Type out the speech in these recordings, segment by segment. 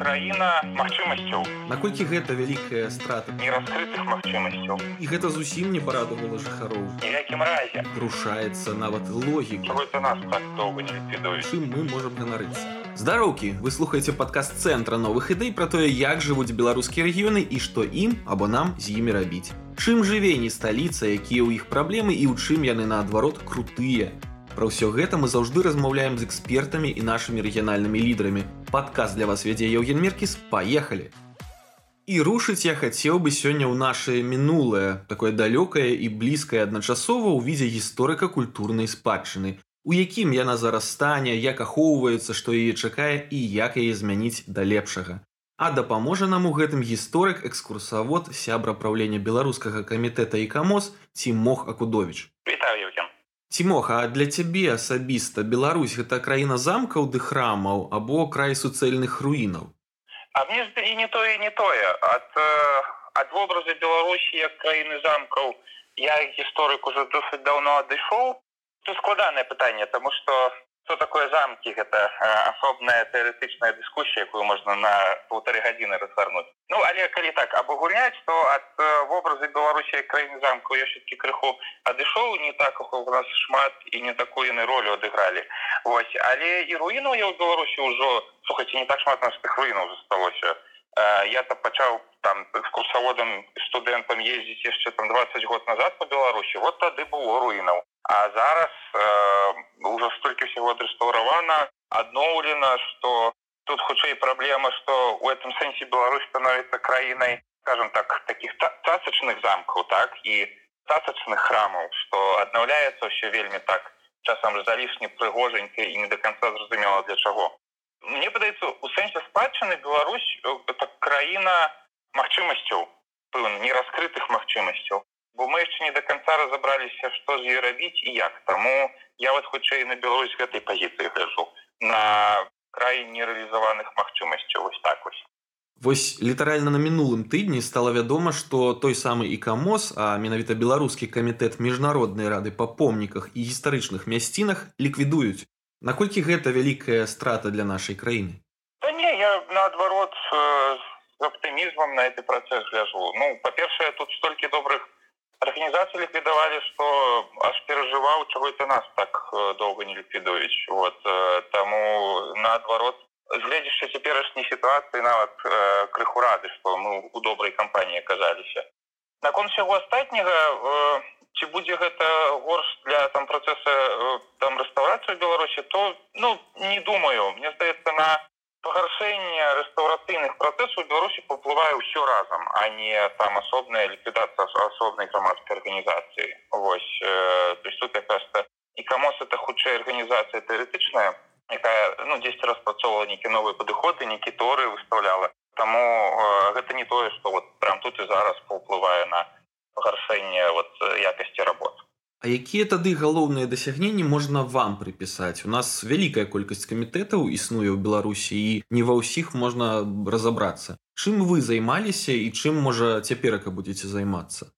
краіна магчымасцяў Наколькі гэта вялікая страта? Нераскрытых магчымасцяў і гэта зусім не парадавала жыхароў. Ніякім разе. Грушаецца нават логіка. Нас так доўга не ліквідуюць чым мы можам ганарыцца? Здароўкі вы слухаеце падкаст цэнтра новых ідэй пра тое як жывуць беларускія рэгіёны і што ім або нам з імі рабіць. Чым жыве не сталіца якія ў іх праблемы і ў чым яны наадварот крутыя Пра ўсё гэта мы заўжды размаўляем з экспертамі і нашымі рэгіянальнымі лідарамі. Падказ для вас вядзе Еўген Меркіс, паехалі. І рушыць я хацеў бы сёння ў нашае мінулае, такое далёкае і блізкае адначасова ў відзе гісторыка-культурнай спадчыны. У якім яна зараз стане, як ахоўваецца, што яе чакае і як яе змяніць да лепшага. А дапаможа нам у гэтым гісторык экскурсавод сябра праўлення беларускага камітэта і камоз ці мог Акудович. Вітаю Еўген. Тимоха, а для цябе асабіста Беларусь гэта краіна замкаў ды храмаў або край суцэльных руінаў. А мне і не тое не тое ад, ад вобраза Беларусі як краіны замкаў я гісторык уже досыць даўно адышоў. Тут складанае пытанне, таму што что такое замки гэта асобная тэарэтычная дыскусія якую можна на полторы гадзіны разгарнуць ну але калі так абагульняць то ад вобразы беларусі краіны замку я все-таки крыху адышоў не так у нас шмат і не такую яны ролю адыгралі. Ось але і руіну я ў беларусі ўжо слухайте не так шмат нас тых руінаў засталося я то пачаў там экскурсаводам студэнтам ездзіць яшчэ там 20 год назад по беларусі вот тады было руінаў. А зараз э, уже столькі всего адрэстаўравана адноўлена что тут хутчэй праблема что у этом сэнсе Беларусь становится краінай скажем так таких цацачных замкаў так і цацачных храмаў что аднаўляецца все вельмі так. Часам залішне прыгожанька і не до конца зразумела для чаго мне падаецца у сэнсе спадчыны Беларусь это краіна магчымасцяў нераскрытых магчымасцяў бо мы яшчэ не до конца разобраліся что з ёй рабіць і як. Таму я вот хутчэй на Беларусь гэтай пазіцыі гляжу на край нереалізаваных магчымасцяў вось так вось Вось літаральна на мінулым тыдні стала вядома, што той самы ікамоз, а менавіта беларускі камітэт міжнароднай рады па помніках і гістарычных мясцінах ліквідуюць. Наколькі гэта вялікая страта для нашай краіны? Да не я наадварот з аптымізмам на гэты працэс гляжу. Ну па-першае, тут столькі добрых арганізацыі ліквідавалі што аж перажываў чаго это нас так доўга не ліквідуюць вот таму наадварот гледзячы цяперашняй сітуацыі нават э, крыху рады што мы у добрай кампаніі аказаліся. Наконт усяго астатняга э, ці будзе гэта горш для там працэса э, там рэстаўрацыі беларусі то ну не думаю. Мне здаецца на пагаршэнне рэстаўрацыйных працэсаў беларусі паўплывае ўсё разам а не там асобная ліквідацыя асобнай грамадскай арганізацыі. Восьось э, то есть тут якраз-то і камос это хутчэй арганізацыя тэарэтычная якая ну 10 распрацоўвала нейкі новыя падыходы нейкі торы выставляла таму э, гэта не тое што вот прям тут і зараз паўплывае на пагаршэнне вот якасці работы А якія тады галоўныя дасягненні можна вам прыпісаць? У нас вялікая колькасць камітэтаў існуе ў Беларусі і не ва ўсіх можна разаобрацца. Чым вы займаліся і чым можа цяперака будзеце займацца?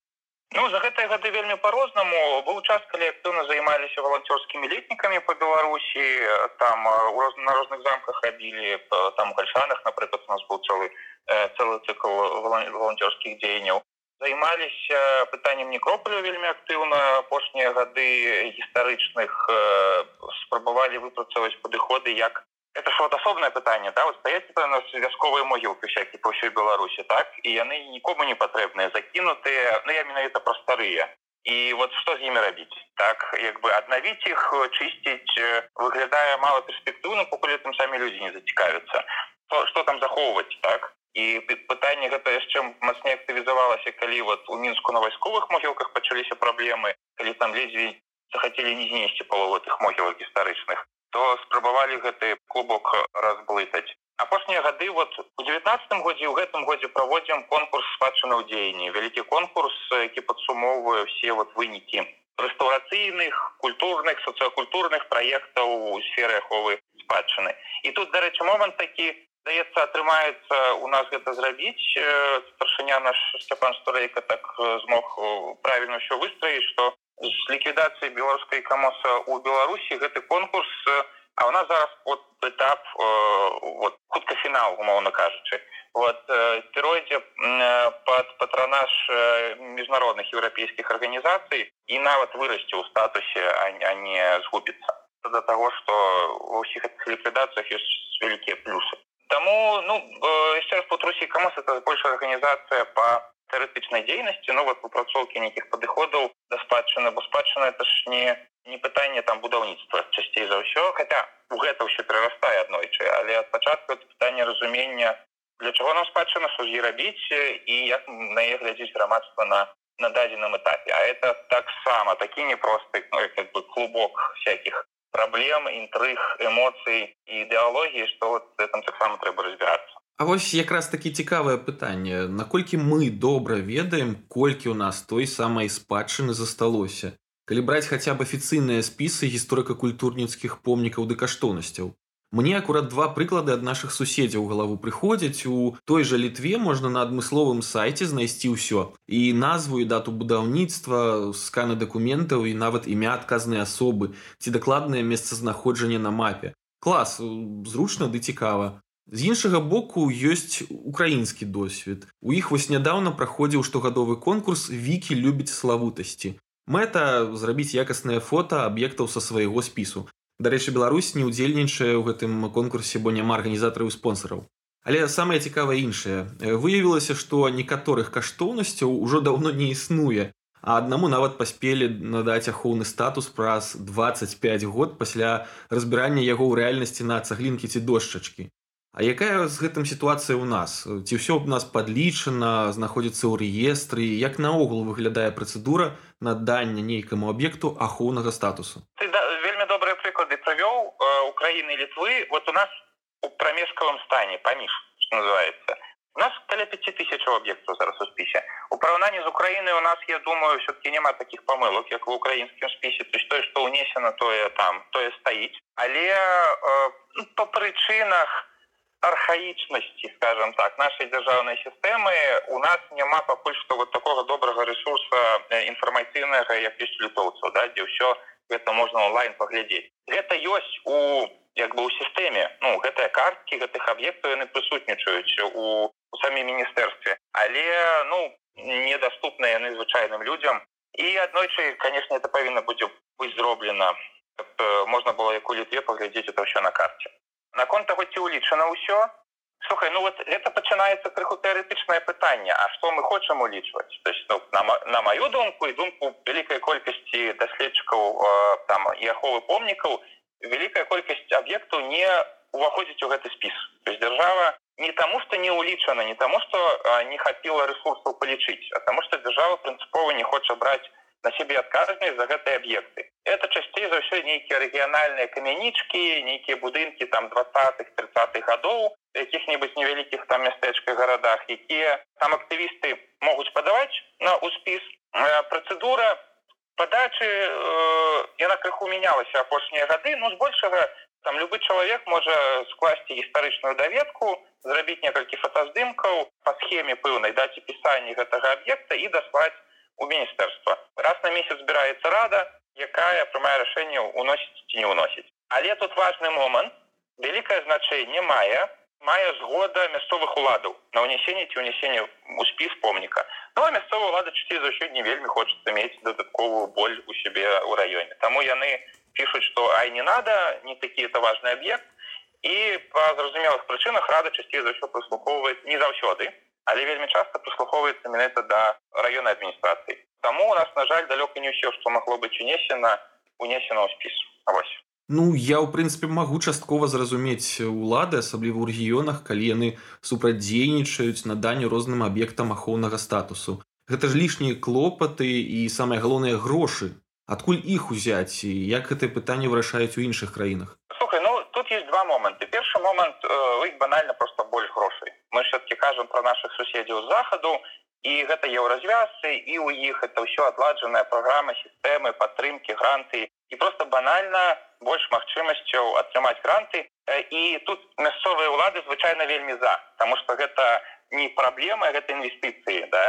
Ну за гэтыя гады вельмі по-рознаму быў час калі актыўна займаліся валанцёрскімі летнікамі по беларусі там роз, на розных замках рабілі там у гальшанах напрыклад у нас быў цэлы цэлы цыкл валанцёрскіх дзеянняў. Займаліся пытанням некропалю вельмі актыўна. Апошнія гады гістарычных э, спрабавалі выпрацаваць падыходы як это ж вот асобнае пытанне да? Вот стаять нас вясковыя могілкі всякие по ўсёй беларусі так? І яны нікому не патрэбныя закінутыя ну я менавіта пра старыя і вот что з імі рабіць так? Як бы аднавіць іх чысціць выглядае мало перспектыўна пакуль там самі людзі не зацікавяцца что там захоўваць так? І пытанне гэта яшчэ мацней актывізавалася калі вот у мінску на вайсковых могілках пачаліся праблемы калі там ледзьве захацелі не знесці палову тых могілак гістарычных то спрабавалі гэты клубок разблытаць. Апошнія гады вот у девятнадцатым годзе у гэтым годзе праводзім конкурс спадчына ў дзеянні вялікі конкурс які падсумоўвае все вот вынікі рэстаўрацыйных культурных сацыякультурных праектаў у сферы аховы спадчыны. І тут дарэчы момант такі здаецца атрымаецца у нас гэта зрабіць старшыня наш сцяпан столейка так змог правільна ўсё выстраіць што з ліквідацыі беларускай камоса у беларусі гэты конкурс А у нас зараз вот этап э, вот хутка фінал умоўно кажучы. Вот э, перойдзе э, под патронаж э, міжнародных еўрапейскіх арганізацый і нават вырасце ў статусе а, не згубіцца. До того что ва ўсіх ліквідацыях ёсць вялікія плюсы Таму ну яшчэ раз патрусі камас это больш арганізацыя по тэарэтычнай дзейнасці ну вот выпрацоўкі нейкіх падыходаў да спадчыны бо спадчына это ж не не пытанне там будаўніцтва часцей за ўсё хотя у гэта ўсё перарастае аднойчы але ад пачатку это пытанне разумення для чаго нам спадчына що з рабіць і як на яе глядзець грамадства на на дадзеным этапе а это таксама такі непросты ну, как бы клубок всяких праблем інтрыг эмоцый і ідэалогіі што вот таксама трэба разбірацца А вось якраз такі цікавае пытанне. Наколькі мы добра ведаем колькі ў нас той самай спадчыны засталося? Калі браць хаця б афіцыйныя спісы гісторыка-культурніцкіх помнікаў ды каштоўнасцяў Мне акурат два прыклады ад нашых суседзяў галаву прыходзяць. У той жа літве можна на адмысловым сайце знайсці ўсё. І назву і дату будаўніцтва сканы дакументаў і нават імя адказнай асобы ці дакладнае месцазнаходжанне на мапе. Клас зручна ды цікава. З іншага боку ёсць украінскі досвед. У іх вось нядаўна праходзіў штогадовы конкурс вікі любіць славутасці мэта зрабіць якаснае фото аб'ектаў са свайго спісу Дарэчы, Беларусь не ўдзельнічае ў гэтым конкурсе, бо няма арганізатараў і спонсараў. Але самае цікавае іншае. Выявілася, што некаторых каштоўнасцяў ужо даўно не існуе, а аднаму нават паспелі надаць ахоўны статус праз 25 год пасля разбірання яго ў рэальнасці на цаглінкі ці дошчачкі. А якая з гэтым сітуацыя ў нас? Ці ўсё б нас падлічана, знаходзіцца ў рэестры, як наогул выглядае працэдура надання нейкаму аб'екту ахоўнага статусу? Ты да, э, Украины и Литвы, вот у нас у промежковом стане, поміж, что называется. У нас каля 5 тысяч объектов зараз у списе. У параўнанні з Украиной у нас, я думаю, все-таки няма таких помылок, как в украинском списе. То есть то, что унесено, то там, то стоит. Але э, ну, по причинах архаичности, скажем так, нашей державной системы у нас няма пакуль что вот такого доброго ресурса э, информационного, как есть литовцев, да, где все гэта можна онлайн паглядзець гэта ёсць у як бы у сістэме ну гэтыя карткі гэтых аб'ектаў яны прысутнічаюць у, у самім міністэрстве. Але ну недаступна яны звычайным людзям. І аднойчы конечно это павінна будзе быць зроблена. Можна было як у літве паглядзець это ўсё на карце. Наконт таго ці ўлічана ўсё слухай ну вот это пачынаецца крыху тэарэтычнае пытанне А что мы хочам улічваць то есть ну, на, на маю думку і думку вялікай колькасці даследчыкаў э, там і аховы помнікаў вялікая колькасць аб'ектаў не уваходзіць у гэты спіс то есть держава не таму что не улічана не таму что э, не хапіла ресурсаў палічыць а таму что держава прынцыпова не хоча браць на себе адказнасць за гэтыя аб'екты. Это часцей за ўсё нейкія рэгіянальныя камянічкі нейкія будынкі там двадцатых тридцатых гадоў якіх-небудзь невялікіх там мястэчках гарадах якія там актывісты могуць падаваць на ўспіс э, працэдура падачы э, яна крыху мянялася апошнія гады ну збольшага там любы чалавек можа скласці гістарычную даведку зрабіць некалькі фотаздымкаў по схеме пэўнай даце пісання гэтага аб'екта і даслаць у міністэрства. Раз на месяц збіраецца рада якая прымае рашэнне уносіць ці не ўносіць. Але тут важны момант. Вялікае значэнне мае мае згода мясцовых уладаў на ўнесенне ці ўнесенне у спіс помніка. Ну мясцовая ўлада часцей за ўсё не вельмі хочацца мець дадатковую боль у сябе ў раёне. Таму яны пишутць што ай не надо не такі это важный аб'ект. І па зразумелых прычынах рада часцей за ўсё прыслухоўваць не заўсёды але вельмі часто прыслухоўваецца менавіта да раённай адміністрацыі Таму у нас на жаль далёка не ўсё што магло быць унесена унесена ў спіс Авось. Ну я ў прынцыпе магу часткова зразумець улады асабліва ў рэгіёнах калі яны супрадзейнічаюць наданню розным аб'ектам ахоўнага статусу. Гэта ж лішнія клопаты і самыя галоўныя грошы. Адкуль іх узяць і як гэтае пытанне вырашаюць у іншых краінах Слухай, ну тут есть два моманты першы момант э, іх банальна просто больш грошай мы все-таки кажам про наших суседзяў захаду і гэта еўразвязцы і ў іх это ўсё адладжаная праграма сістэмы падтрымки гранты. І просто банальна больш магчымасцяў атрымаць гранты. І тут мясцовыя ўлады звычайна вельмі за потому что гэта не праблема гэта інвестыцыі да,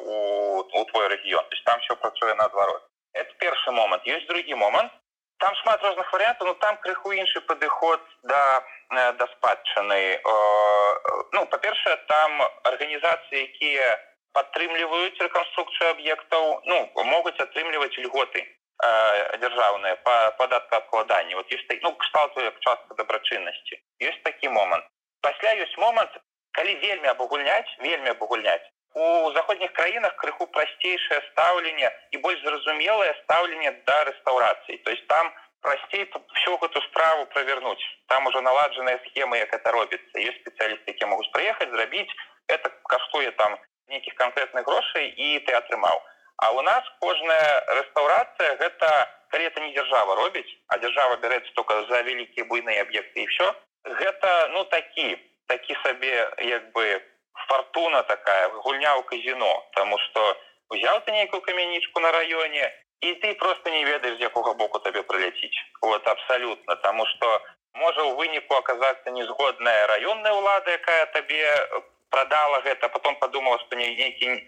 у, у твой рэгіён то есть там все працуе наадварот это першы момант ёсць другі момант там шмат розных варыянтаў но там крыху іншы падыход да да спадчыны ну па-першае там арганізацыі якія падтрымліваюць рэканструкцыю аб'ектаў ну могуць атрымліваць льготы дзяржаўныя па падаткаабкладанні вот ёсць ну кшталту як частка дабрачыннасці ёсць такі момант пасля ёсць момант калі вельмі абагульняць вельмі абагульняць у заходніх краінах крыху прасцейшае стаўленне і больш зразумелае стаўленне да рэстаўрацыі. То есть там прасцей всю гэту справу правернуць. Там ужо наладжаныя схемы як это робіцца. Ёсць спецыялісты якія могуць прыехаць зрабіць. Это каштуе там нейкіх канкрэтных грошай і ты атрымаў. А у нас кожная рэстаўрацыя гэта калі это не дзяржава робіць а дзяржава бярэцца только за вялікія буйныя аб'екты і все гэта ну такі такі сабе як бы фортуна такая гульня ў казино тому что узял ты нейкую камянічку на раёне і ты просто не ведаеш з якога боку табе прыляціць. Вот абсолютно тому что можа у выніку оказаться незгодная раённая ўлада якая табе продала гэта потом подумала что не нейкі не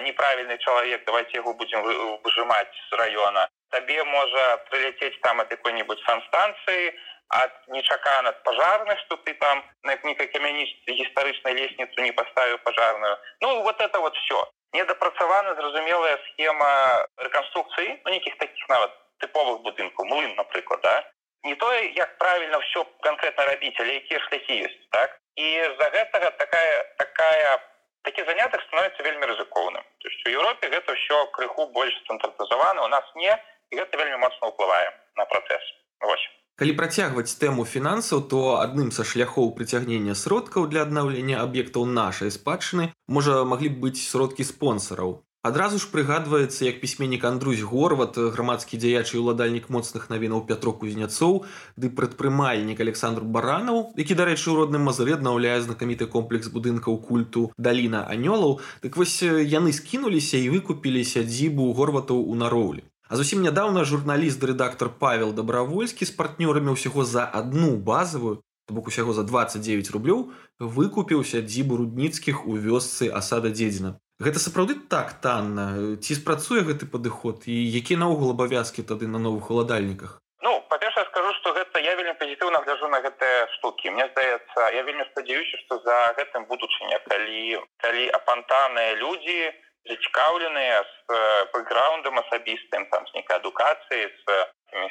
неправільны чалавек давайте яго будем выжимаць з района табе можа прилететь там от какой-нибудь санстанцыі от нечакан от пожарных что ты там на некай камянічцы гістарычнай лестницу не поставіў пожарную. Ну вот это вот все недопрацавана зразумелая схема рэканструкцыі ну, нейкіх таких нават тыповых будынкаў млын напрыклад да. Не тое як правильно все конкретно рабіць але якія шляхі ёсць так? І з-за гэтага такая такая такі занятак становіцца вельмі рызыкоўным то есть у Еўропе гэта ўсё крыху больш стандартызавана у нас не і гэта вельмі моцна ўплывае на працэс Вось. Калі працягваць тэму фінансаў то адным са шляхоў прыцягнення сродкаў для аднаўлення аб'ектаў нашай спадчыны можа маглі б быць сродкі спонсараў Адразу ж прыгадваецца, як пісьменнік Андрусь Горват, грамадскі дзяяч і ўладальнік моцных навінаў Пятро Кузняцоў, ды прадпрымальнік Александр Баранаў, які, дарэчы, у родным мазыры аднаўляе знакаміты комплекс будынкаў культу Даліна Анёлаў, дык вось яны скінуліся і выкупілі сядзібу горватаў у нароўлі. А зусім нядаўна журналіст рэдактор Павел Дабравольскі з партнёрамі ўсяго за адну базавую, то бок усяго за 29 рублёў выкупіў сядзібу рудніцкіх у вёсцы асада дзедзіна. Гэта сапраўды так танна? Ці спрацуе гэты падыход? І які наогул абавязкі тады на новых уладальніках? Ну па-першае скажу што гэта я вельмі пазітыўна гляжу на гэтыя штукі. Мне здаецца я вельмі спадзяюся што за гэтым будучыня калі калі апантаныя людзі зацікаўленыя з бэкграундам асабістым там з нейкай адукацыі з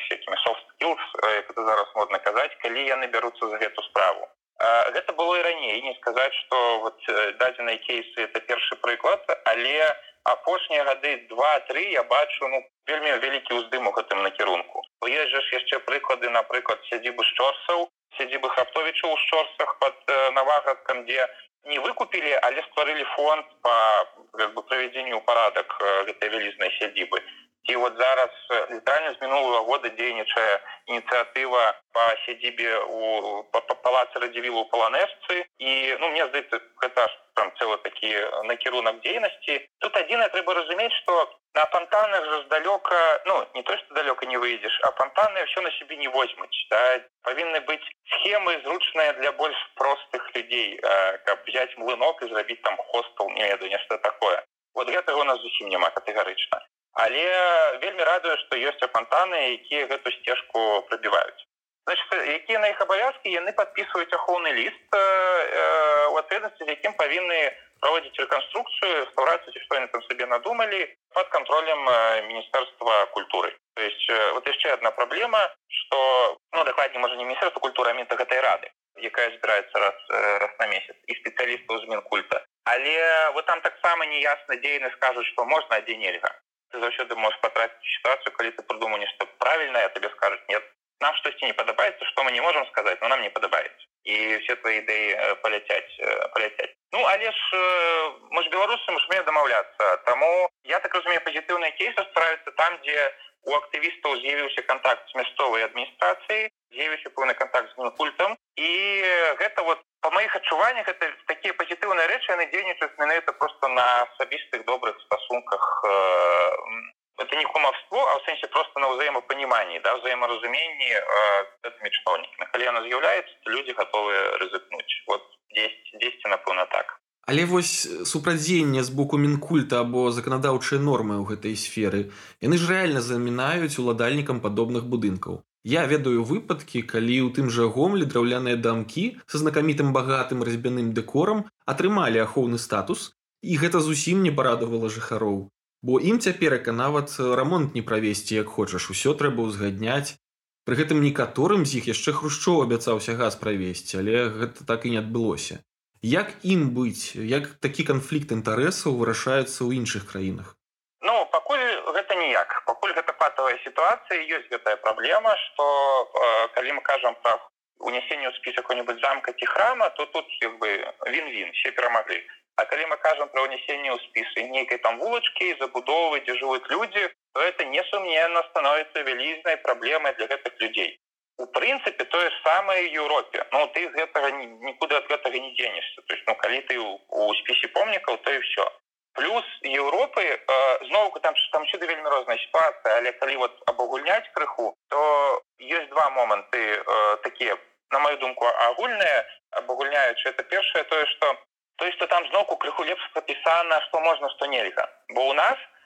всякими soft skills это зараз модна казаць калі яны бяруцца за гэту справу. Гэта было і раней не сказаць что вот дадзеныя кейсы это першы прыклад але апошнія гады два-тры я бачу ну вельмі вялікі ўздым у гэтым накірунку уезжаш яшчэ прыклады напрыклад сядзібы шчорсаў сядзібы хаптовіча ў шчорсах под навагадкам дзе не выкупілі але стварылі фонд по как бы правядзенню парадак гэтай вялізнай сядзібы і вот зараз літаральна з мінулого года дзейнічае ініцыятыва по сядзібе у палацы радзівілу паланэшцы і ну мне здаецца гэта ж там цэлы такі накірунак дзейнасці тут адзінае трэба разумець что на фонтанах же здалёка ну не то что далёка не выйдзеш а фонтаны все на сябе не возьмуць да? павінны быць схемы зручныя для больш простых людзей каб взять млынок і зрабіць там хостел не ведаю нешта такое. Вот гэтага у нас зусім няма катэгарычна але вельмі радуе што ёсць апантаны якія гэту сцежку прабіваюць якія на іх абавязкі яны подписываюць ахоўны ліст э, у адпаведнасці з якім павінны праводзіць рэканструкцыю рэстаўрацыю ці што яны там сабе надумалі под контролем міністэрства культуры. То есть вот яшчэ одна праблема что ну дакладней можа не міністэрства культуры мента гэтай рады якая збіраецца раз раз на месяц і спецыялістаў змен культа але вот там таксама неясна дзейны скажуць что можна адзе нельга ты заўсёды можешь потратить ситуацию калі ты придумал нешта правильное тебе скажут нет нам штосьці не падабаецца что мы не можем сказать но нам не падабаецца і все твои ідэі паляцяць э, паляцяць ну але ж э, мы ж беларусы мы умеем дамаўляцца таму я так разумею пазітыўныя кейсы справіцца там дзе у актывістаў з'явіўся контакт з мясцовай адміністрацыі з'явіўся пэўны контакт з культам і гэта вот по моих адчуваннях это такія пазітыўныя рэчы яны дзейнічаюць менавіта просто на асабістых добрых стасунках э, это не кумовство а в сэнсе просто на ўзаемапаніманні да взаемаразуменні э, этими чыноўнікамі. Калі яна з'яўляецца люди готовы рызыкнуць. Вот 10 10 напэўна так Але вось супрадзенне з боку мінкульта або заканадаўчыя нормы ў гэтай сферы яны ж рэальна замінаюць уладальнікам падобных будынкаў. Я ведаю выпадкі, калі ў тым жа гомлі драўляныя дамкі са знакамітым багатым разьбяным дэкорам атрымалі ахоўны статус і гэта зусім не парадавала жыхароў. Бо ім цяперака нават рамонт не правесці як хочаш усё трэба ўзгадняць. Пры гэтым некаторым з іх яшчэ хрушчоў абяцаўся газ правесці, але гэта так і не адбылося. Як ім быць, як такі канфлікт інтарэсаў вырашаецца ў іншых краінах? Ну пакуль гэта ніяк. Пакуль гэта патавая сітуацыя, ёсць гэтая праблема, што э, калі мы кажам пра унесенне ў спіс какой-нибудь замка ці храма, то тут як бы він-він все перамаглі. А калі мы кажам пра ўнесенне ў спісы нейкай там вулачкі, забудовы, дзе жывуць людзі, то это несумненна становіцца вялізнай праблемай для гэтых людзей у прынцыпе тое ж самае Еўропе Ну ты гэтага нікуды ад гэтага не дзенешся то есть ну калі ты у спісе помнікаў то і все плюс Еўропы э, зноўку там там сюды вельмі розная сітуацыя але калі вот абагульняць крыху то ёсць два моманты э, такія на мою думку агульныя абагульняючы это першае тое что то есть то там зноўку крыху лепш прапісана што можна што нельга бо у нас у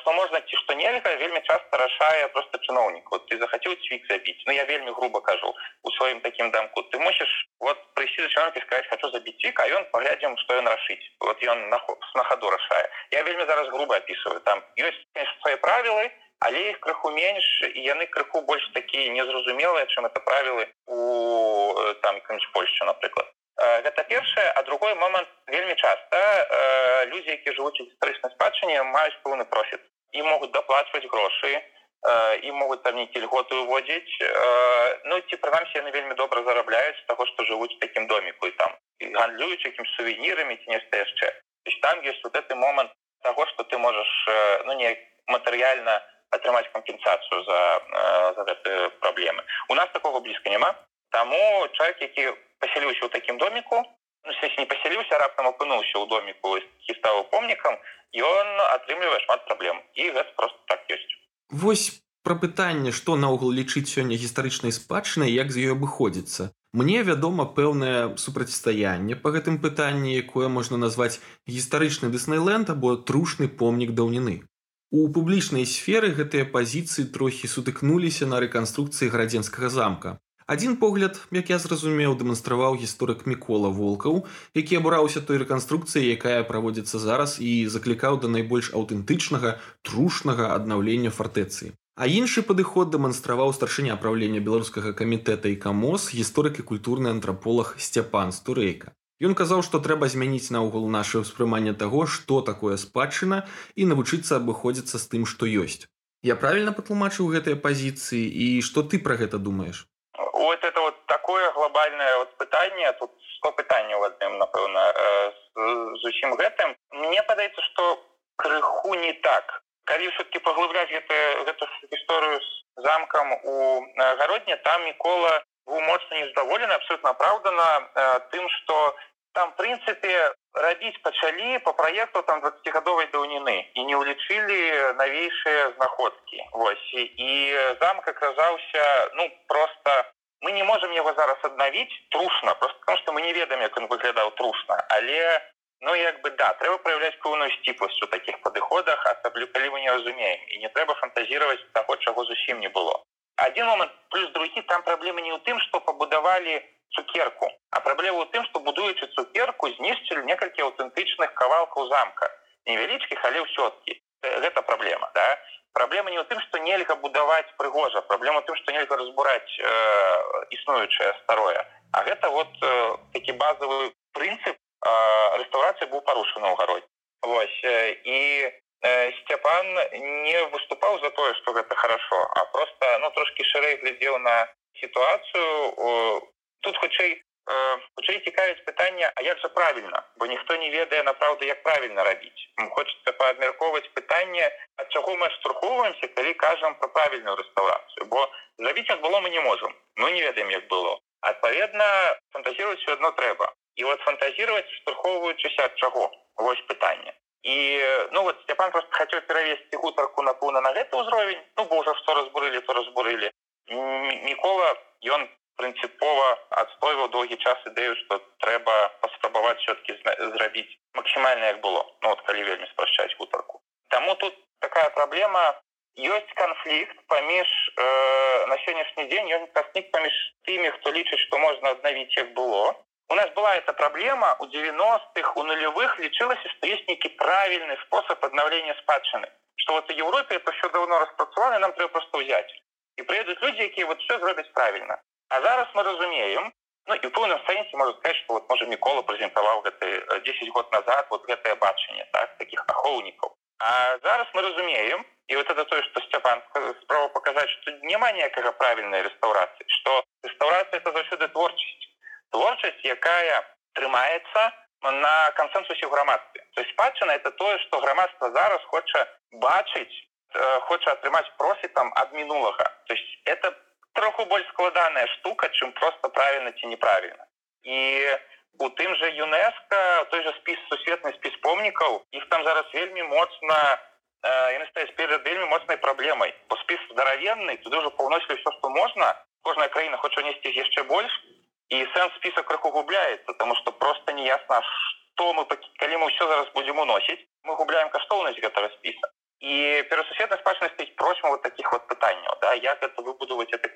что можна ці што нельга вельмі часто рашае просто чыноўнік вот ты захацеў цвік забіць Ну я вельмі грубо кажу у сваім таким дамку ты мусіш вот прыйсці за чалавек сказать хочу забіць цвік а ён паглядзім што ён рашыць вот ён на на хаду рашае я вельмі зараз грубо описываю. Там ёсць свае правілы але іх крыху менш і яны крыху больш такія незразумелыя чым это правілы у там Польшчы напрыклад гэта першае а другой момант вельмі часта э, людзі які жывуць гістарычнай спадчыне маюць пэўны профіт і могуць даплачваць грошы э, і могуць там нейкі льготы уводзіць э, ну ці прынамсі яны вельмі добра зарабляюць таго што жывуць такім доміку і там гандлююць якім сувенірамі ці нешта яшчэ там ёсць вот гэты момант таго што ты можаш э, ну не матэрыяльна атрымаць кампенсацыю за, э, за гэты праблемы у нас такого блізка няма Таму чалавек які пасяліўся ў такім доміку ну, не пасяліўся раптам апынуўся ў доміку і стаў помнікам ён атрымлівае шмат праблем і гэта просто так ёсць Вось пра пытанне што наогул лічыць сёння гістарычнай спадчынай як з ёй абыходзіцца Мне вядома пэўнае супрацьстаянне па гэтым пытанні якое можна назваць гістарычны дыснейленд або трушны помнік даўніны У публічнай сферы гэтыя пазіцыі трохі сутыкнуліся на рэканструкцыі градзенскага замка Адзін погляд, як я зразумеў, дэманстраваў гісторык Мікола Волкаў, які абураўся той рэканструкцыі, якая праводзіцца зараз і заклікаў да найбольш аўтэнтычнага, трушнага аднаўлення фартэцыі. А іншы падыход дэманстраваў старшыня праўлення беларускага камітэта і камоз гісторык і культурны антраполаг Сцяпан Стурэйка. Ён казаў, што трэба змяніць наогул наше ўспрыманне таго, што такое спадчына і навучыцца абыходзіцца з тым, што ёсць. Я правільна патлумачыў гэтыя пазіцыі і што ты пра гэта думаеш? Вот это вот такое глобальное вот пытанне тут сто пытанняў адным напэўна э, зусім гэтым. Мне падаецца что крыху не так. Калі все-таки паглыбляць гэта гэту гісторыю з замкам у э, гародні там мікола быў моцна незадаволены абсолютно апраўдана э, тым что там прынцыпе рабіць пачалі по праекту там 20гадовай даўніны і не ўлічылі навейшыя знаходкі Вось і замак аказаўся ну просто мы не можем его зараз аднавіць трушна просто потому что мы не ведаем як он выглядаў трушна але ну як бы да трэба проявляць пэўную сціпласць у таких падыходах асаблю калі мы не разумеем. І не трэба фантазировать таго чаго зусім не было. Один момент плюс другі там праблемы не ў тым что пабудавалі цукерку. А праблема ў тым что будуючы цукерку знішчылі некалькі аўтэнтычных кавалкаў замка. Невялічкіх але ўсё-кі гэта праблема да. Праблема не ў тым што нельга будаваць прыгожа праблема тым што нельга разбураць э, існуючае старое. А гэта вот э, такі базовый прынцып э, рэстаўрацыі быў парушаны ў гародь Вось э, і э, сцяпан не выступаў за тое што гэта хорошо а просто ну трошки шырэй глядзеў на сітуацыю э, тут хутчэй хутчэй цікавіць пытання а як жа правільна бо ніхто не ведае направду як правільна рабіць хочется паабмяркоўваць пытанне ад чаго мы штурхоўваемся калі кажам про правільную рэстаўрацыю бо зрабіць як было мы не можем мы не ведаем як было адпаведна фантазировать все одно трэба і вот фантазировать штурхоўваючыся ад чаго вось пытанне і ну вот Степан просто хацеў перавесці гутарку напоўна на гэты ўзровень ну бо ўжо што разбурылі то разбурылі Мікола ён прынцыпова адстойваў доўгі час ідэю што трэба паспрабаваць все-таки зрабіць максімальна як было. Ну, вот, калі вельмі спрашчаць гутарку Таму тут такая праблема ёсць канфлікт паміж э, на сённяшні дзень ён канфлікт паміж тымі хто лічыць што можна аднавіць як было. У нас была эта праблема у 90-х у нулевых. Лічылася што есть нейкі правільны спосаб аднаўлення спадчыны что вот у Европе это все давно распрацаваны нам трэба просто взять. І прыедуць людзі якія вот все зробяць правильно а зараз мы разумеем ну і пэўным сэнсе можа сказать что вот можа мікола прэзентаваў гэты 10 год назад вот гэтае бачанне так таких ахоўнікаў а зараз мы разумеем і вот это тое что сцяпан справа показаць что няма ніякага правільнай рэстаўрацыі что рэстаўрацыя это заўсёды творчасць творчасць якая трымаецца на кансенсусе ў грамадстве то есть спадчына это тое что грамадства зараз хоча бачыць э, хоча атрымаць профітам ад мінулага то есть это троху больш складаная штука чым просто правильно ці неправільна і у тым же юнеско той же спіс сусветны спіс помнікаў іх там зараз вельмі моцна э, стаюць перад вельмі моцнай праблемай бо спіс здаравенны туды ўжо паўносілі все што можна. Кожная краіна хоча несці яшчэ больш і сэнс спіса крыху губляецца тому что просто не ясна что мы калі мы ўсё зараз будзем уносіць мы губляем каштоўнасць гэтага спіса і перасусветнай спадчынай стаіць просьма вот таких вот пытанняў як это выбудаваць это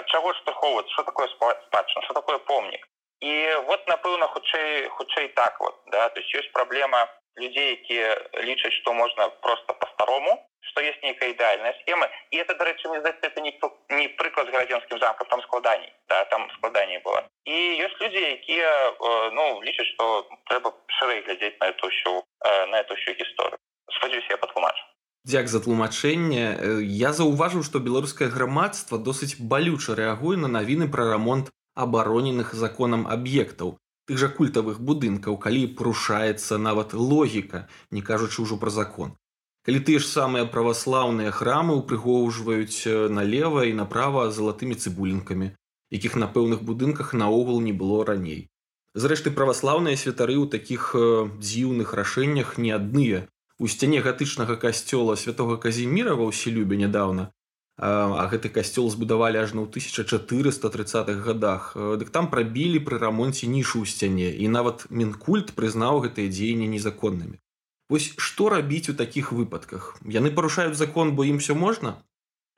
ад чаго страхоўваць что такое спадчына что такое помнік і вот напэўна хутчэй хутчэй так вот да то есть ёсць праблема людзей якія лічаць што можна просто по-старому что есть нейкая ідэальная схема. І это дарэчы это не не прыклад з гарадзенскім замкам там складаней да там складаней было. І ёсць людзі якія э, ну лічаць што трэба шырэй глядзець на эту ўсю э, на эту ўсю гісторыю спадзяюсь я патлумачу Дзяк за тлумачэнне я заўважыў што беларускае грамадства досыць балюча рэагуе на навіны пра рамонт абароненых законам аб'ектаў тых жа культавых будынкаў калі парушаецца нават логіка не кажучы ўжо пра закон. Калі тыя ж самыя праваслаўныя храмы упрыгоўжваюць э, налево і направа залатымі цыбулінкамі якіх на пэўных будынках наогул не было раней. Зрэшты праваслаўныя святары ў такіх э, дзіўных рашэннях не адныя у сцяне гатычнага касцёла святого казіміра ва ўселюбе нядаўна а гэты касцёл збудавалі ажно ў 1430-х годах. Э, дык там прабілі пры рамонце нішу ў сцяне і нават мінкульт прызнаў гэтыя дзеянні незаконнымі. Вось што рабіць у такіх выпадках? Яны парушаюць закон бо ім все можна?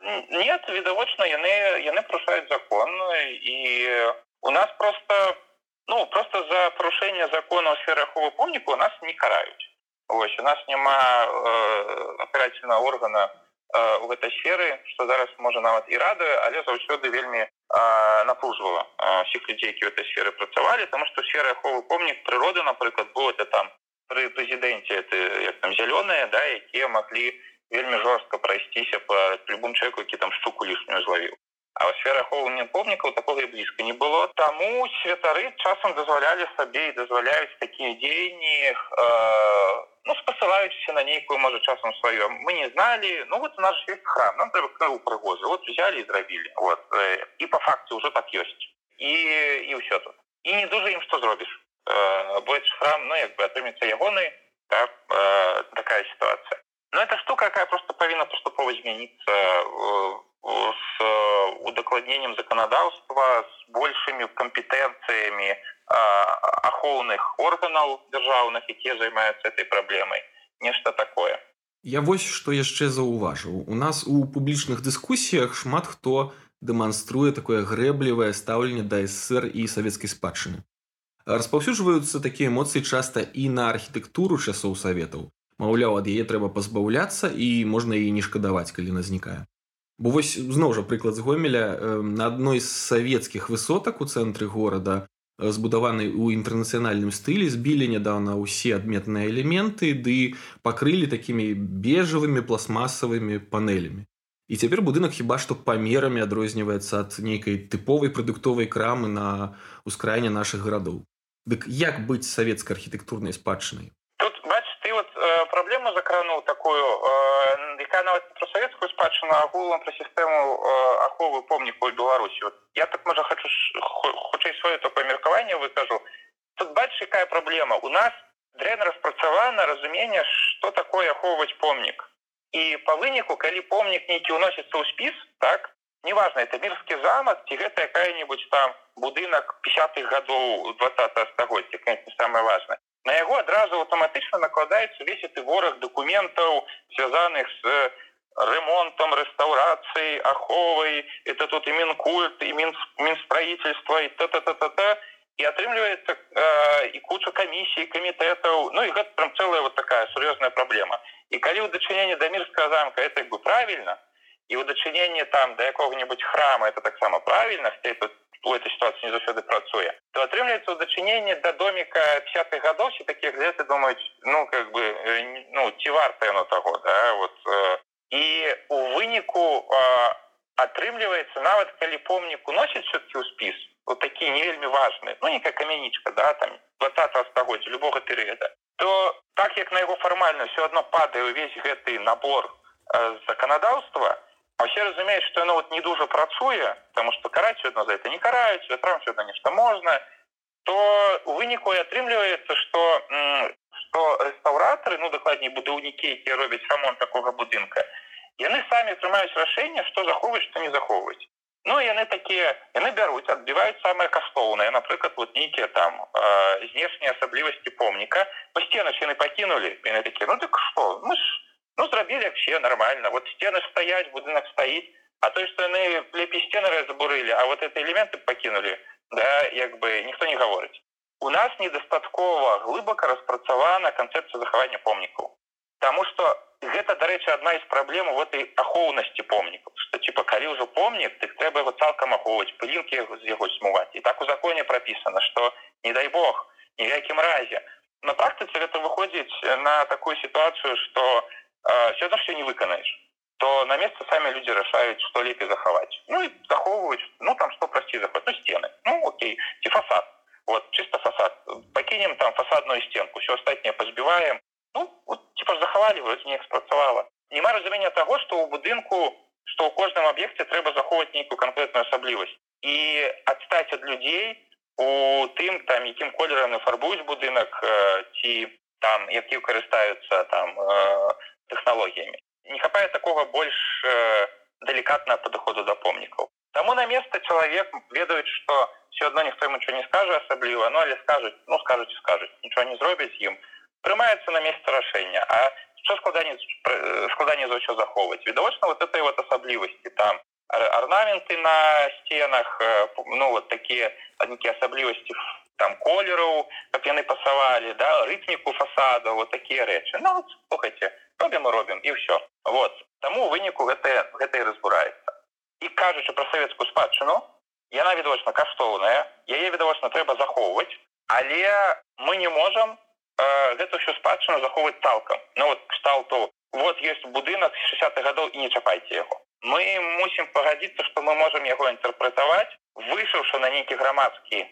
Нет відавочна яны яны парушаюць закон і у нас просто ну просто за парушэнне закона ў сферы аховы помніку у нас не караюць ось у нас няма э, апарательного органа э, у гэтай сферы что зараз можа нават і рады але заўсёды вельмі э, напружвала всіх людзей які в этой сферы працавалі тому что сфера аховы помнік прыроды напрыклад было это там при прэзідэнце это як там зялёныя да якія маглі вельмі жорстка прайсціся по любым чалавеку які там штуку лішнюю злавіў а ў сфера ахоўвання помнікаў такога і блізка не было таму святары часам дазвалялі сабе і дазваляюць такія дзеянні э, ну спасылаючыся на нейкую можа часам сваё мы не зналі ну вот у нас есть храм. Нам трэба кнагу прыгожа вот взяли і зрабілі вот э, і по факце ўжо так ёсць і і ўсё тут. І не дужа ім што зробіш Э, больше храм, ну, як бы атрымецца ягоны, так, э, такая ситуация. Но это штука, какая просто повинна поступово измениться э, с удокладнением законодательства, с большими компетенциями ахоўных органаў дзяржаўных, якія займаюцца этой праблемай. Нешта такое. Я вось што яшчэ заўважыў. У нас у публічных дыскусіях шмат хто дэманструе такое грэблівае стаўленне да ССР і савецкай спадчыны распаўсюджваюцца такія эмоцыі часта і на архітэктуру часоў саветаў маўляў ад яе трэба пазбаўляцца і можна і не шкадаваць калі назнікае бо вось зноў жа прыклад з гомеля на адной з савецкіх высотак у цэнтры горада збудаваны ў інтэрнацыянальным стылі збілі нядаўна ўсе адметныя элементы ды пакрылі такімі бежавымі пластмасавымі панелямі і цяпер будынак хіба што памерамі адрозніваецца ад нейкай тыповай прадуктовай крамы на ўскраіне нашых гарадоў. Дык як быць савецкай архітэктурнай спадчынай тут бач ты вот э, праблему закрануў такую э, якая нават про савецкую спадчыну агулам пра сістэму э, аховы помніку беларусі вот я так можа хочу хутчэй сваё такое меркаванне выкажу тут бач якая праблема у нас дрэнна распрацавана разуменне что такое ахоўваць помнік і па выніку калі помнік нейкі ўносіцца ў спіс так неважно это мірскі замак ці гэта якая-нибудь там будынак 50-х гадоў 20 стагоддзя не самое важное на яго адразу аўтаматычна накладаецца весь ты вораг документаў связанных с ремонтом рэстаўрацыі аховай это тут і мінкульт і мін мінстраительства і та та та та та і атрымліваецца э, і куча камісій камітэтаў ну і гэта прям целая вот такая сур'ёзная праблема і калі ў дачыненні да мірскага замка это як бы правильно і ў дачыненні там да якога-нибудь храма это таксама правильно хотя тут у этой ситуации не заўсёды працуе то атрымліваецца ў дачыненні да доміка 50-х гадоў все такія газеты думаюць ну как бы э, ну ці варта яно таго да вот э, і у выніку э, атрымліваецца нават калі помнік уносіць все-таки ў спіс вот такие не вельмі важные ну некая камянічка да там 20 стагоддзя любого перыяда то так як на яго фармальна все одно падае увесь гэты набор э, законодаўства все разумеюць что оно вот не дужа працуе потому что караць одно за это не караюць ветрам все нешта можна то у выніку і атрымліваецца что что рэстаўратары ну дакладней будаўнікі якія робяць рамонт такого будынка яны самі прымаюць рашэнне что захоўваць что не захоўваць Ну яны такія яны бяруць адбіваюць самыя каштоўныя напрыклад вот нейкія там э, знешнія асаблівасці помніка по сцены яны пакінули яны такія ну так что? Мы ж ну зрабілі все нормально. Вот сцены стаять будынак стаіць а то что яны лепей сцены разбурылі а вот это элементы пакінули да як бы ніхто не гаворыць у нас недастаткова глыбока распрацавана канцэпцыя захавання помнікаў Таму что гэта дарэчы одна из праблем в этой ахоўнасці помнікаў что типа калі ўжо помнік ты трэба его цалкам ахоўваць пылінкі з яго смуваць і так у законе прописано что не дай бог ни в якім разе. На практыцы это выходзіць на такую ситуацию что э, все равно все не выканаешь то на место сами люди решают что лепей захаваць ну и захоўваюць ну там что прости заход ну стены. Ну окей и фасад. Вот чисто фасад. Покинем там фасадную стенку все остальное позбиваем. Ну вот типа захавалі вроде не экспрацавала нема разумення того что у будынку что у кожным аб'екце трэба захоўваць нейкую канкрэтную асаблівасць і адстаць ад людзей у тым там якім колерам нафарбуюць будынак ці там які карыстаюцца там тэхналогіямі не хапае такого больш далікатна падыходу да помнікаў Таму на место чалавек ведаюць что все одно ніхто ничего не скажа асабліва ну але скажуць ну скажуць скажуць нічого не зробяць ім прымаецца на место рашэння а что складанец складанне за ўсё захоўваць відавочна вот этой вот асаблівасці там орнаменты на стенах ну вот такие аднікі асаблівасці там колераў как яны пасавалі да рытміку фасада вот такія рэчы ну вот, слухайте робім робім і все. Вот таму выніку гэта гэта і разбураецца і кажучы про савецкую спадчыну яна відавочна каштоўная яе відавочна трэба захоўваць але мы не можем э, гэта ўсё спадчыну захоўваць цалкам ну вот кшталту вот есть будынак 60 гадоў і не чапайце яго мы мусім пагадзіцца што мы можемм яго інтэрпрэтаваць вышаўшы на нейкі грамадскі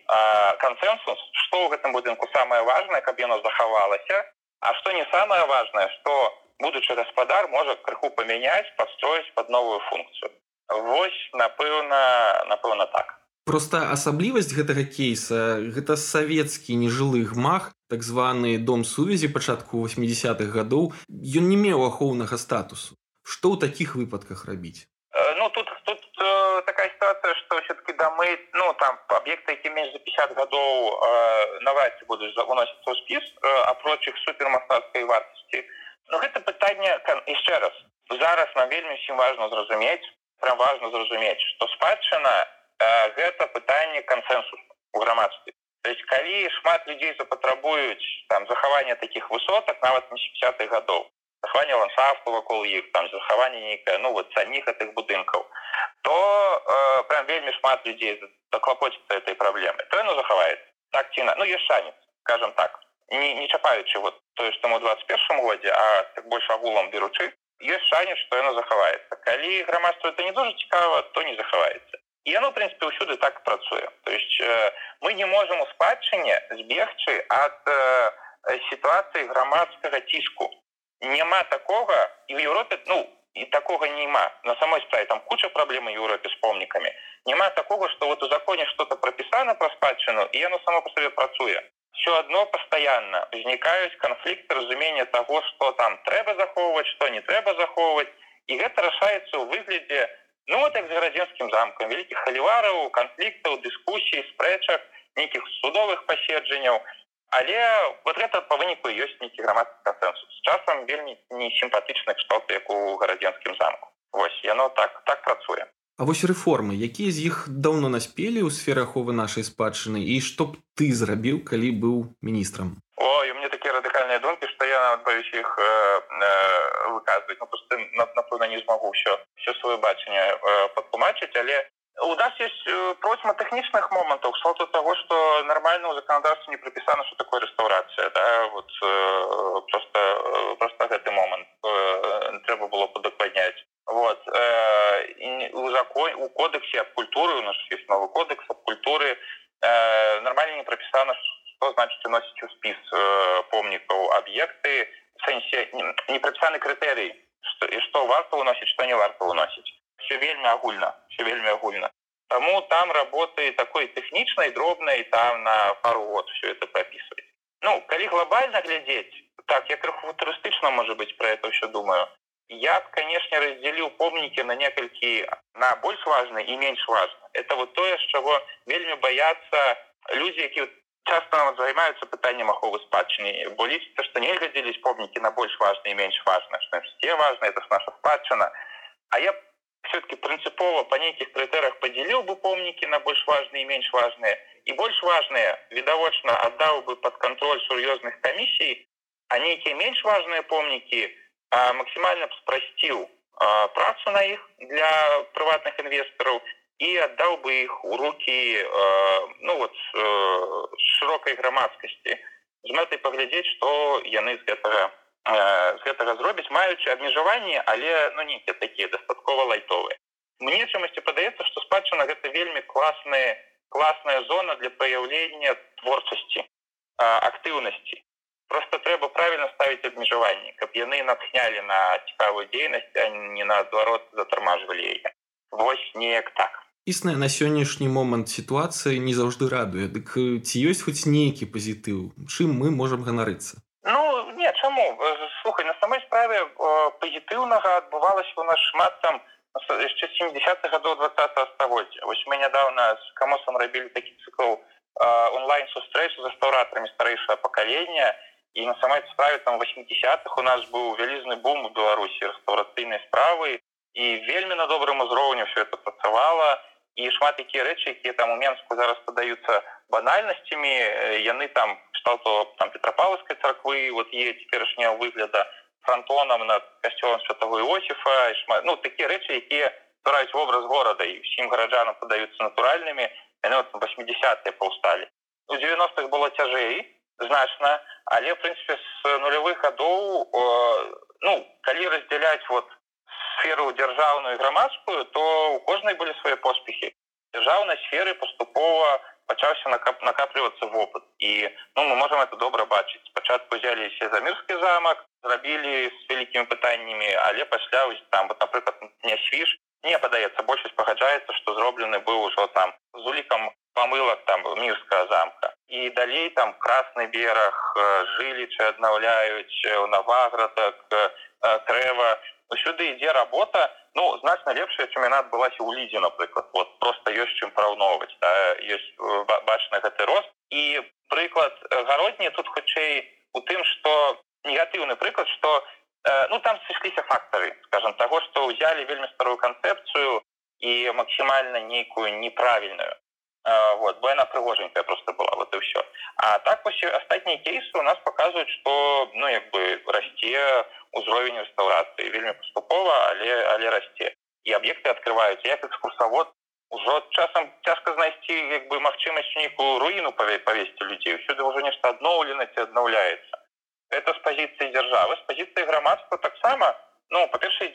кансенсус што ў гэтым будынку самае важное каб яно захавалася а што не самае важное что будучы гаспадар можа крыху памяняць подстроіць под новую функцию. Вось напэўна напэўна так. Просто асаблівасць гэтага кейса гэта савецкі нежылы гмах так званы дом сувязі пачатку 80-х гадоў. Ён не меў ахоўнага статусу. Что ў таких выпадках рабіць? Э, ну тут тут такая ситуация что все-таки дамы ну там объекты менш за 50 гадоў э, нават будуць уносіцца ў спіс э, апроч іх супермастацкай вартасці но гэта пытанне яшчэ раз зараз нам вельмі усім важно зразумець прям важно зразумець что спадчына э, гэта пытанне кансенсус у грамадстве то есть калі шмат людзей запатрабуюць там захавання таких высотак нават не 50 гадоў захавання ландшафту вакол іх там захаванне нейкае ну вот саміх гэтых будынкаў то э, прям вельмі шмат людзей заклапоціцца этой праблемы то яно захаваецца так ці на ну ёсць шанец скажем так. Не, не чапаючы вот тое што мы 21 годзе а так больш агулам беручы ёсць шанец што яно захаваецца калі грамадства это не дуже цікава то не захаваецца і яно прынпе ўсюды так працуе то есть э, мы не можем у спадчыне збегчы ад э, сітуацыі грамадскага ціску няма такога і в Европе ну і такога няма на самой справе там куча праблемы Еўропе з помнікамі няма такого что вот у законе что-то пропісана про спадчыну і яно само по сабе працуе все одно постоянно узнікаюць канфлікты разумення того что там трэба захоўваць что не трэба захоўваць і гэта рашаецца ў выглядзе ну вот як з гарадзенскім замкам вялікіх халівараў канфліктаў дыскусій спрэчак нейкіх судовых паседжанняў але вот гэта па выніку ёсць нейкі грамадскі кансенсус. З часам вельмі не сімпатычны кшталт як у гарадзенскім замку. Вось яно так так працуе. А вось рэформы якія з іх даўно наспелі ў сферы аховы нашай спадчыны і што б ты зрабіў калі быў міністрам? Ой у мне такія радыкальныя думкі што я боюсь іх э, э, выказваць ну, просто напэўна не змагу ўсё все сваё бачанне э, патлумачыць але у нас есть э, просьма тэхнічных момантаў кшталту того что нормально у законодаўстве не припісана что такое рэстаўрацыя да вот э, просто э, просто гэты момант э, трэба было падакладняць вот э, у закон у кодексе об культуры у нас есть новый кодекс об культуры э, нормально не прописано что значит уносить у спис э, помников объекты в сенсе не, не прописаны критерий что и что варто уносить что не варто уносить все вельмі агульно все вельмі агульно тому там работы такой тэхнічнай дробной там на пару год все это прописывать ну калі глобально глядзець так я крыху футурыстычна может быть про это еще думаю. Я конечно разделил помники на некалькі на больш важны и меньш важно это вот тое с чего вельмі боятся люди які часто займаются пытанием аховы спадчыны бо лічится что не глядзелись помники на больш важные и меньш важно что все важно это наша спадчына а я все-таки принципова по нейкіх крытэрах поделил бы помники на больш важные и меньш важные. И больш важные відавочна отдал бы под контроль сур'ёзных комиссий а нейкіе менш важные помники то максімальна б спрасціў працу на іх для прыватных інвестараў і аддаў бы іх у руки ну вот шырокай грамадскасці з мэтай паглядзець што яны з гэтага з гэтага зробіць маючы абмежаванні але ну нейкія такія дастаткова лайтовыя мне чамусьці падаецца што спадчына гэта вельмі класная класная зона для праяўлення творчасці актыўнасці просто трэба правильно ставить абмежаванні каб яны натхнялі на цікавую дзейнасць а не наадварот затармажвалі яе вось неяк так. Існая на сённяшні момант сітуацыі не заўжды радуе дык ці ёсць хоць нейкі пазітыў чым мы можам ганарыцца ну не чаму слухай на самой справе пазітыўнага адбывалася у нас шмат там яшчэ 70 гадоў 20 стагоддзя вось мы нядаўна з камосам рабілі такі цыкл онлайн сустрэч з рэстаўратарамі старэйшае пакалення і на самой справе там 80-х у нас быў вялізны бум у беларусі рэстаўрацыйнай справы і вельмі на добрым узроўню все это працавала і шмат такія рэчы якія там у менску зараз падаюцца банальнасцямі яны там шталту там петрапаўскай царквы вот е цяперашняго выгляда фронтонам над касцёлам святого иосифа шмат ну такія рэчы якія ствараюць вобраз горада і ўсім гараджанам падаюцца натуральнымі вот 80 паўсталі у 90-х было цяжэй значна але в прынпе з нулявых гадоў ну калі раздзяляць вот сферу дзяржаўную грамадскую то у кожнай былі свае поспехи. Дзяржаўнай сферы паступова пачаўся накап накаплівацца вопыт. І ну мы можем это добра бачыць. Спачатку взяли все замірскі замак зрабілі з вялікімі пытаннямі але пасля там вот напрыклад не свіж. Мне падаецца большасць пагаджаецца што зроблены быў ужо там з улікам памылак там мірская замка. І далей там красны бераг жылічы аднаўляюць наваградак трэва сюды ідзе работа. Ну значна лепшая чым яна адбылася ў лідзе напрыклад вот просто ёсць чым параўноўваць да? ёсць бачны гэты рост. І прыклад гародні тут хутчэй у тым что негатыўны прыклад что ну там сышліся фактары скажем того что ўзялі вельмі старую канцэпцыю і максімальна нейкую неправільную вот бо яна прыгоженькая просто была вот и все а так вообще астатнія кейсы у нас показывают что ну як бы расце узровень рэстаўрацыі вельмі паступова але але расце і аб'екты открываюць як экскурсавод ужо часам цяжка знайсці як бы магчымасць нейкую руіну павесці людзей сюды ўжо нешта адноўлена ці аднаўляецца это з пазіцыі дзяржавы з пазіцыі грамадства таксама ну па-першае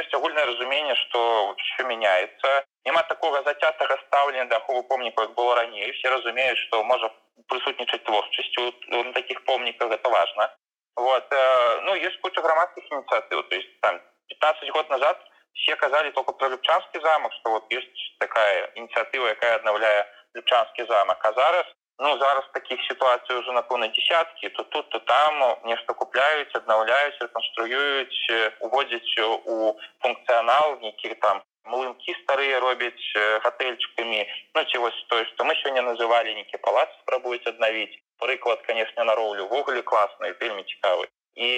ёсць агульнае разуменне что все меняется. Няма такого зацятага стаўлення да ахову помніку як было раней все разумеюць что можа прысутнічаць творчасцю на таких помніках это важно. Вот э, ну есть куча грамадских инициатив. То есть там 15 год назад все казали только про любчанский замок что вот есть такая инициатива якая аднаўляе любчанский замок. А зараз ну зараз таких ситуаций уже напэўна десятки. То тут то там нешта купляюць аднаўляюць рэканструююць уводзяць у функцыянал нейкіх там млынкі старыя робяць гатэльчыкамі. Ну ці вось тое што мы сёння называлі нейкі палац спрабуюць аднавіць. Прыклад канешне на роўлю ввогуле класны вельмі цікавы. І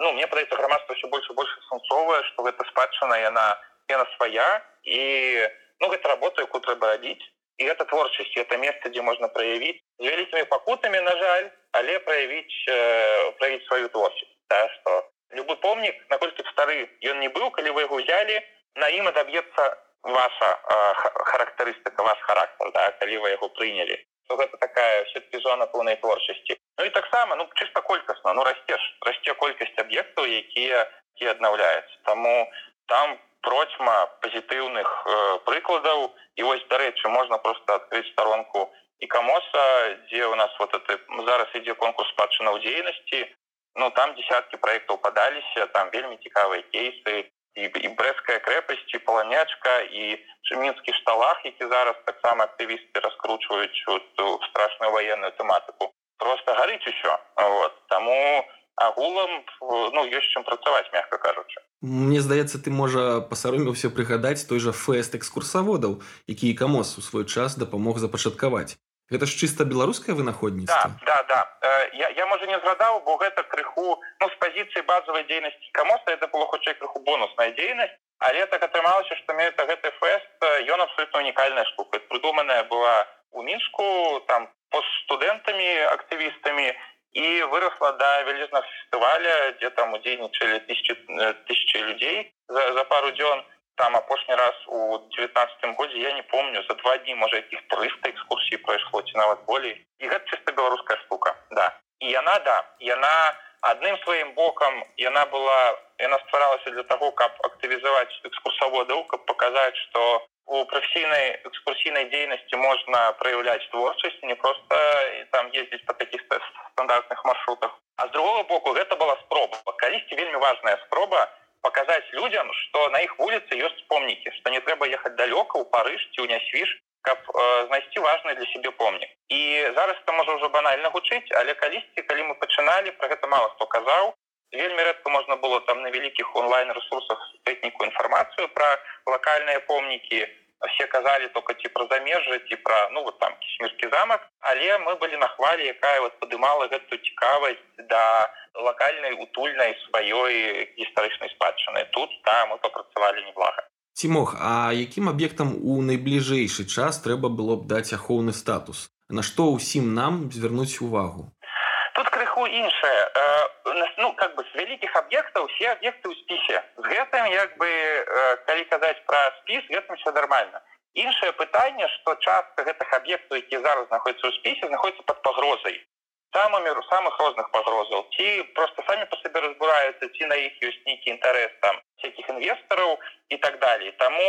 ну мне падаецца грамадства все больш і больш сэнсовае што гэта спадчына яна яна свая. І ну гэта работа якую трэба рабіць і гэта творчасць это месца дзе можна праявіць з вялікімі пакутамі на жаль але праявіць э, праявіць сваю творчасць да, что любы помнік наколькі стары ён не быў калі вы яго взяли на ім адаб'ецца ваша э, характарыстыка ваш характар да, калі вы яго прынялі то гэта такая все-таки зона поўнай творчасці Ну і таксама ну чыста колькасна ну расцеш расце колькасць аб'ектаў якія які аднаўляюцца таму там процьма пазітыўных э, прыкладаў і вось дарэчы можна просто адкрыць старонку і камоса дзе у нас вот это зараз ідзе конкурс спадчына ў дзейнасці ну там десяткі проектаў падаліся там вельмі цікавыя кейсы. І, і брэская крэпасць і паланячка і чымінскі шталах які зараз таксама актывісты раскручваюць страшную военную тэматыку просто гарыць усё. Вот. Таму агулам ну ёсць чым працаваць мягка кажучы Мне здаецца ты можа пасароміўся прыгадаць той жа фэст экскурсаводаў які камос у свой час дапамог запачаткаваць. Гэта ж чыста беларускае вынаходніцтва? Да, да, да. Э, я, я можа не згадаў бо гэта крыху ну, з пазіцыі базавай дзейнасці камоса это было хутчэй крыху бонусная дзейнасць але так атрымалася што менавіта гэты фэст ён абсолютно унікальная штука. Прыдуманая была у мінску там пост студэнтамі актывістамі і выросла да вялізнага фестываля дзе там удзейнічалі тысячи тысячи людзей за, за пару дзён там апошні раз у девятнадцатым годзе я не помню за два дні можа якіх 300 экскурсій прайшло ці нават болей і гэта чыста беларуская штука да. І яна да яна адным сваім бокам яна была яна стваралася для того каб актывізаваць экскурсаводаў каб паказаць что у прафесійнай экскурсійнай дзейнасці можна праяўляць творчасць не просто там ездзіць по таких стандартных маршрутах. А з другого боку гэта была спроба. Калісьці вельмі важная спроба показать людям что на их улице есть помники что не трэба ехать далёка у парыж ці унясвіш каб э, знайсці важный для себе помнік. І зараз это можа ўжо банальна гучыць але калісьці калі мы пачыналі про гэта мало хто казаў вельмі рэдка можна было там на вялікіх онлайн ресурсах тэхніку інфармацыю про локальныя помнікі все казалі только ці про замежжа ці про ну вот там кісьмірскі замак але мы былі на хвалі якая вот падымала гэту цікавасць да локальнай утульнай сваёй гістарычнай спадчыны тут там мы папрацавалі неблага. Тимох, а якім аб'ектам у найбліжэйшы час трэба было б даць ахоўны статус? На што ўсім нам звярнуць увагу тут крыху іншае ну как бы з вялікіх аб'ектаў все аб'екты ў спісе з гэтым як бы калі казаць пра спіс гэтым все нормально. Іншае пытанне что частка гэтых аб'ектаў які зараз знаходзяцца ў спісе знаходіцца под пагрозай самымі самых розных пагрозаў ці просто самі по сабе разбураюцца ці на іх ёсць нейкі інтарэс там всякихх інвестараў і так далее. Таму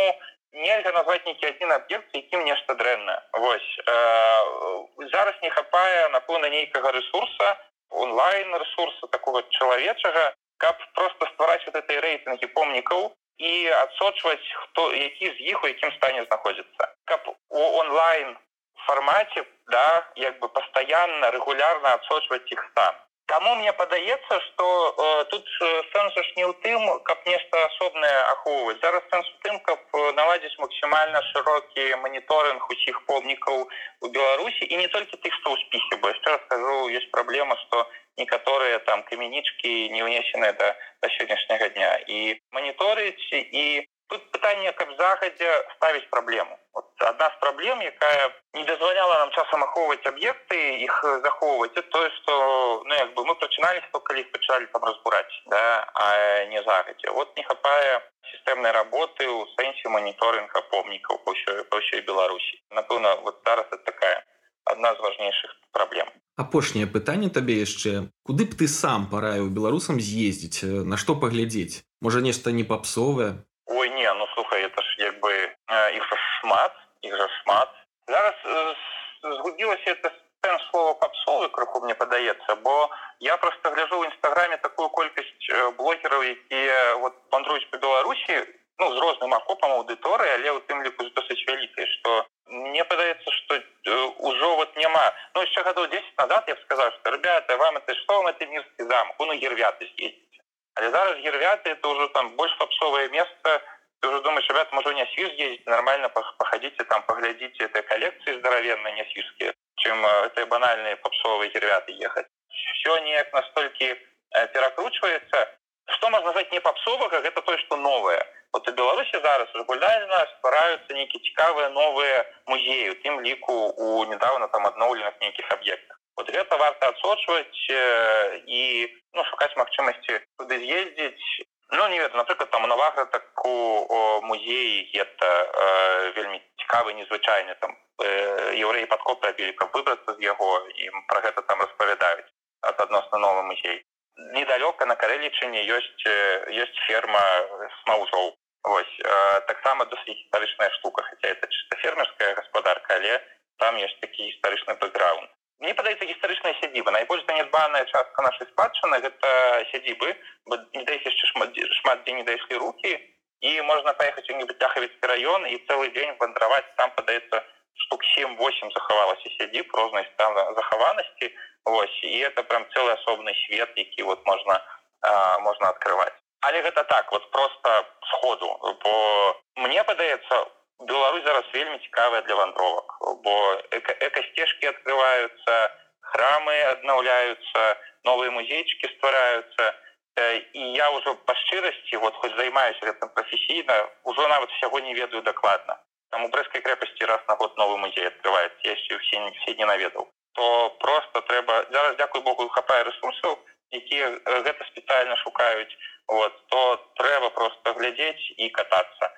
нельга назваць нейкі адзін аб'ект якім нешта дрэнна Вось э, зараз не хапае напэўна нейкага ресурса онлайн ресурса такого чалавечага каб просто ствараць вот этой рэйтынгі помнікаў і адсочваць хто які з іх у якім стане знаходзіцца. Каб у онлайн формате да як бы постоянно регулярно отсочвать их стан Таму мне падаецца что э, тут сэнс ж не ў тым каб нешта асобнае ахоўваць. Зараз сэнс у тым каб наладзіць максімальна шырокі моніторинг усіх помнікаў у беларусі і не толькі тых што ў спісе бо яшчэ раскажу есть праблема что некаторыя там камянічкі не ўнесены да да сённяшняга дня. І моніторыць і тут пытанне каб загадзя ставіць праблему вот одна з праблем якая не дазваляла нам часам ахоўваць аб'екты іх захоўваць тое что ну як бы мы прачынались то калі пачалі там разбураць да а не загадзя вот не хапае сістэмнай работы ў сэнсе моніторинга помнікаў по ўсёй па ўсёй беларусі напэўна вот зараз это такая одна з важнейшых праблем апошняе пытанне табе яшчэ. Куды б ты сам параіў беларусам з'ездзіць на што паглядзець? Можа нешта не папсовае ой не ну слухай это ж як бы іх жа шмат іх жа шмат зараз згубілася это сэнс слова папсовы крыху мне падаецца бо я просто гляжу ў нстаграме такую колькасць блогераў якія вот вандруюць по беларусі ну з розным акопам аўдыторыі але у тым ліку досыць вялікай что мне падаецца что ўжо вот няма ну яшчэ гадоў 10 назад я б сказал что ребята вам это что вам это мірскі замок ну гервяты съездить але зараз гервяты это ўжо там больш папсовае место ты уже думаешь, ребят, может, не свиж ездить, нормально походите там, поглядите этой коллекции здоровенные, не свижские, чем э, это банальные попсовые ребята ехать. Все не настолько э, перекручивается. Что можно назвать не попсово, как это то, что новое. Вот у Беларуси зараз регулярно ствараюцца нейкія цікавыя новыя музеі у тым ліку у недавно там адноўленых нейкіх аб'ектах вот гэта варта адсочваць э, і ну шукаць магчымасці туды з'ездзіць ну не ведаю напрыклад там навага таку музеі это э, вельмі цікавы незвычайны там э, еўрэі падкоп рабілі каб выбрацца з яго ім пра гэта там распавядаюць ад адносна новы музей недалёка на карэлічыне ёсць ёсць ферма смаузоў Вось э, таксама досыць гістарычная штука хотя это чыста фермерская гаспадарка але там ёсць такі гістарычны бэкграунд мне падаецца гістарычная сядзіба найбольш занядбаная частка нашай спадчыны гэта сядзібы не да яшчэ шмат шмат дзе не дайшлі руки і можна паехаць у-нибудь дахавіцкі раён і цэлы дзень вандраваць там падаецца штук 7-8 захавалася сядзіб рознай стан захаванасці Вось і это прям цэлы асобны свет які вот можна можна открывать. Але гэта так вот просто сходу. Бо мне падаецца Беларусь зараз вельмі цікавая для вандровак бо экасцежкі открываются храмы аднаўляются новые музейчики ствараются і я ўжо па шчырасці вот хоть займаюсь гэтым прафесійна ужо нават всяго не ведаю дакладна там у брэскай крэпасці раз на год новы музей открывает яшчэ все все не наведаў то просто трэба зараз дзякуй богу хапае ресурсаў якія гэта спецыяльна шукаюць вот, то трэба просто глядзець і катацца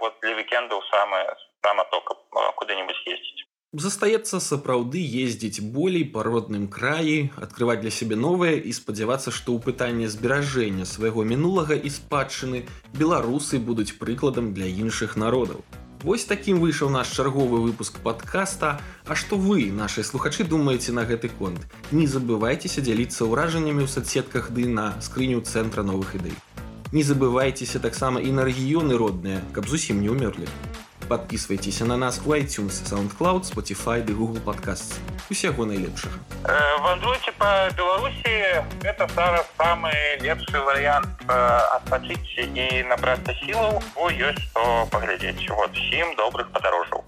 вот для вікендаў самое сама тока куды-нибудь ездзіць застаецца сапраўды ездзіць болей па родным краі открываць для сябе новае і спадзявацца што ў пытанне зберажэння свайго мінулага і спадчыны беларусы будуць прыкладам для іншых народаў Вось такім выйшаў наш чарговы выпуск подкаста. А што вы наши слухачы думаеце на гэты конт? Не забывайцеся дзяліцца ўражаннямі ў соцсетках ды на скрыню цэнтра новых ідэй не забывайцеся таксама і на рэгіёны родныя каб зусім не ўмёрлі подписывайтесь на нас у iTunes soundcloud spotify ды google подкаст усяго найлепшага э, вандруйте по беларусі это зараз самый лепшы варыянт э, адпачыць і набрацца сілаў о ёсць што паглядзець вот всім добрых падарожжаў